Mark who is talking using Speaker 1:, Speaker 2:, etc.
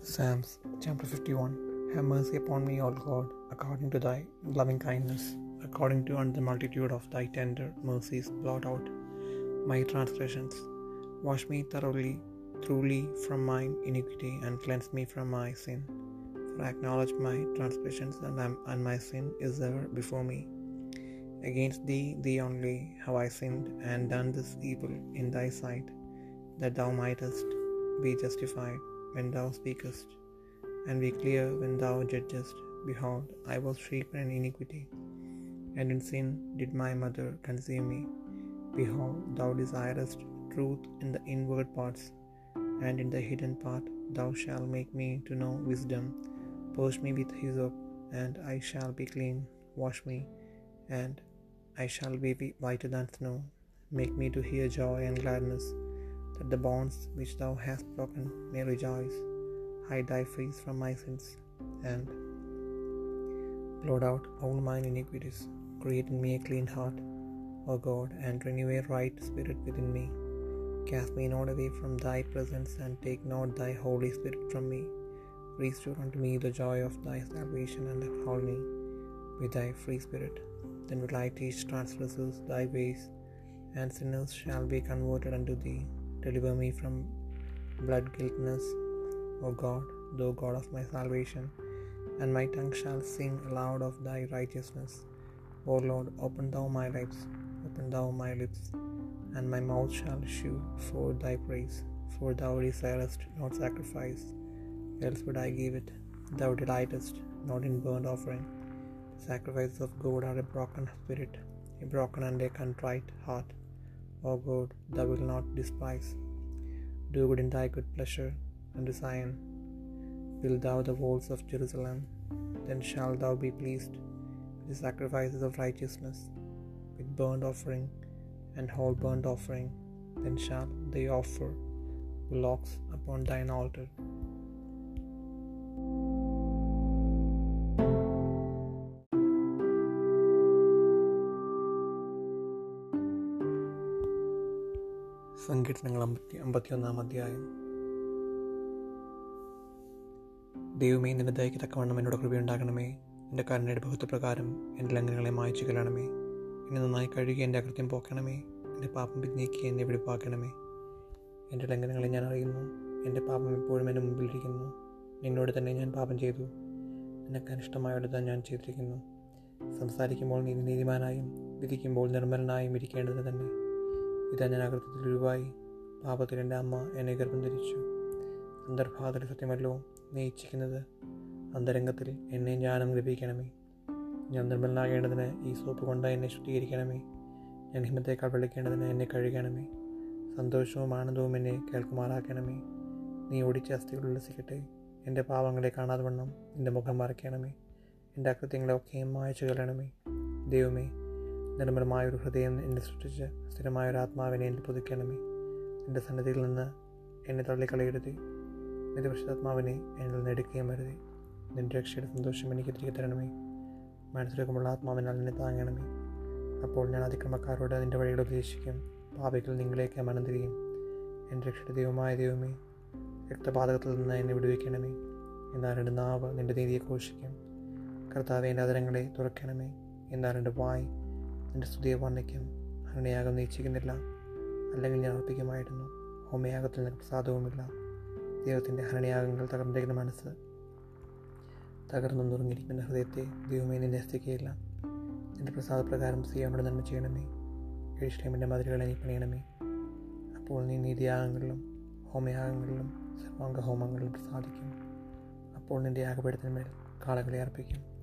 Speaker 1: Psalms chapter 51 Have mercy upon me, O God, according to thy loving kindness, according to the multitude of thy tender mercies, blot out my transgressions. Wash me thoroughly, truly from mine iniquity, and cleanse me from my sin. For I acknowledge my transgressions, and, and my sin is ever before me. Against thee, thee only, have I sinned, and done this evil in thy sight, that thou mightest be justified when thou speakest, and be clear when thou judgest. Behold, I was shapen in iniquity, and in sin did my mother conceive me. Behold, thou desirest truth in the inward parts, and in the hidden part thou shalt make me to know wisdom. Purge me with hyssop, and I shall be clean. Wash me, and I shall be whiter than snow. Make me to hear joy and gladness that the bonds which thou hast broken may rejoice. Hide thy face from my sins, and blot out all mine iniquities. Create in me a clean heart, O God, and renew a right spirit within me. Cast me not away from thy presence, and take not thy Holy Spirit from me. Restore unto me the joy of thy salvation, and uphold me with thy free spirit. Then will I teach transgressors thy ways, and sinners shall be converted unto thee. Deliver me from blood guiltiness, O God, thou God of my salvation, and my tongue shall sing aloud of thy righteousness. O Lord, open thou my lips, open thou my lips, and my mouth shall shew forth thy praise. For thou desirest not sacrifice, else would I give it. Thou delightest not in burnt offering. The sacrifices of God are a broken spirit, a broken and a contrite heart. O God, thou wilt not despise. Do good in thy good pleasure unto Zion. Build thou the walls of Jerusalem, then shalt thou be pleased with the sacrifices of righteousness, with burnt offering and whole burnt offering. Then shall they offer bullocks upon thine altar. സങ്കീർത്തനങ്ങൾ അമ്പത്തി അമ്പത്തിയൊന്നാം അധ്യായം ദൈവമേ നിന്റെ ദയക്ക് തക്കവണ്ണം എന്നോട് കൃപയുണ്ടാകണമേ. എന്റെ കരുണയുടെ ബഹുത്വപ്രകാരം എന്റെ ലംഘനങ്ങളെ മായച്ചു കൊല്ലണമേ. എന്നെ നന്നായി കഴുകി എന്റെ അകൃത്യം പോക്കണമേ. എന്റെ പാപം പിന്നീക്കി എന്നെ വെടിപ്പാക്കണമേ എന്റെ ലംഘനങ്ങളെ ഞാൻ അറിയുന്നു. എന്റെ പാപം എപ്പോഴും എന്റെ മുമ്പിലിരിക്കുന്നു നിന്നോട് തന്നെ ഞാൻ പാപം ചെയ്തു. നിനക്ക് അനിഷ്ടമായുള്ളത് ഞാൻ ചെയ്തിരിക്കുന്നു. സംസാരിക്കുമ്പോൾ നീ നീതിമാനായും വിധിക്കുമ്പോൾ നിർമ്മലനായും ഇരിക്കേണ്ടത് തന്നെ ഇതാ ഞാൻ ഉരുവായി. പാപത്തിൽ എന്റെ അമ്മ എന്നെ ഗർഭം ധരിച്ചു. അന്തർഭാഗത്തിൽ സത്യമല്ലോ നീ ഇച്ഛിക്കുന്നത്. അന്തരംഗത്തിൽ എന്നെ ജ്ഞാനം ലഭിക്കണമേ. ഞാൻ നിർമ്മലനാകേണ്ടതിന് ഈ സോപ്പ് കൊണ്ട് എന്നെ ശുദ്ധീകരിക്കണമേ. ഞാൻ ഹിമത്തേക്കാൾ വിളിക്കേണ്ടതിന് എന്നെ കഴുകണമേ. സന്തോഷവും ആനന്ദവും എന്നെ കേൾക്കുമാറാക്കണമേ. നീ ഓടിച്ച അസ്ഥികൾ എന്റെ പാവങ്ങളെ കാണാതെ വണ്ണം എന്റെ മുഖം മറയ്ക്കണമേ. എന്റെ അകൃത്യങ്ങളെ ഒക്കെയും മായച്ചു കളയണമേ. ദൈവമേ നിർമ്മലമായൊരു ഹൃദയം എന്നെ സൃഷ്ടിച്ച് സ്ഥിരമായൊരു ആത്മാവിനെ എന്നെ പുതുക്കണമേ. എന്റെ സന്നദ്ധിയിൽ നിന്ന് എന്നെ തള്ളിക്കളയരുതേ. നിന്റെ പരിശുദ്ധാത്മാവിനെ എന്നിൽ നെടുക്കുകയും വരുതേ. നിന്റെ രക്ഷയുടെ സന്തോഷം എനിക്ക് തിരികെ തരണമേ. മനസ്സിലേക്കുമുള്ള ആത്മാവിനാൽ എന്നെ താങ്ങണമേ. അപ്പോൾ ഞാൻ അതിക്രമക്കാരോട് നിന്റെ വഴികൾ ഉപദേശിക്കും. പാപികൾ നിങ്ങളേക്ക് മനം തിരിയും എന്റെ രക്ഷയുടെ ദൈവമായ ദൈവമേ രക്തപാതകത്തിൽ നിന്ന് എന്നെ വിടുവിക്കണമേ. എന്നാൽ എന്റെ നാവ് നിന്റെ നീതിയെ ഘോഷിക്കും. കർത്താവ് എന്റെ അതരങ്ങളെ തുറക്കണമേ. എന്നാൽ എന്റെ വായ് നിന്റെ സ്തുതിയെ വർണിക്കും ഹരണയാഗം നീച്ചിക്കുന്നില്ല അല്ലെങ്കിൽ ഞാൻ അർപ്പിക്കുമായിരുന്നു ഹോമയാഗത്തിൽ നിനക്ക് പ്രസാദവുമില്ല. ദൈവത്തിന്റെ ഹരണയാഗങ്ങൾ തകർന്നിരിക്കുന്ന മനസ്സ് തകർന്നു നുറങ്ങിയിരിക്കുന്ന ഹൃദയത്തെ ദൈവമേ നിന്നെ സ്തിക്കുകയില്ല നിന്റെ പ്രസാദപ്രകാരം സിയോനോട് നന്മ ചെയ്യണമേ. എഴുഷ്ലേമിന്റെ മതിലുകളെ നീ പണിയണമേ. അപ്പോൾ നീ നീതിയാഗങ്ങളിലും ഹോമയാഗങ്ങളിലും സർവാംഗ ഹോമങ്ങളിലും പ്രസാദിക്കും. അപ്പോൾ നിന്റെ യാഗപീഠത്തിന്മേൽ കാളകളെ അർപ്പിക്കും.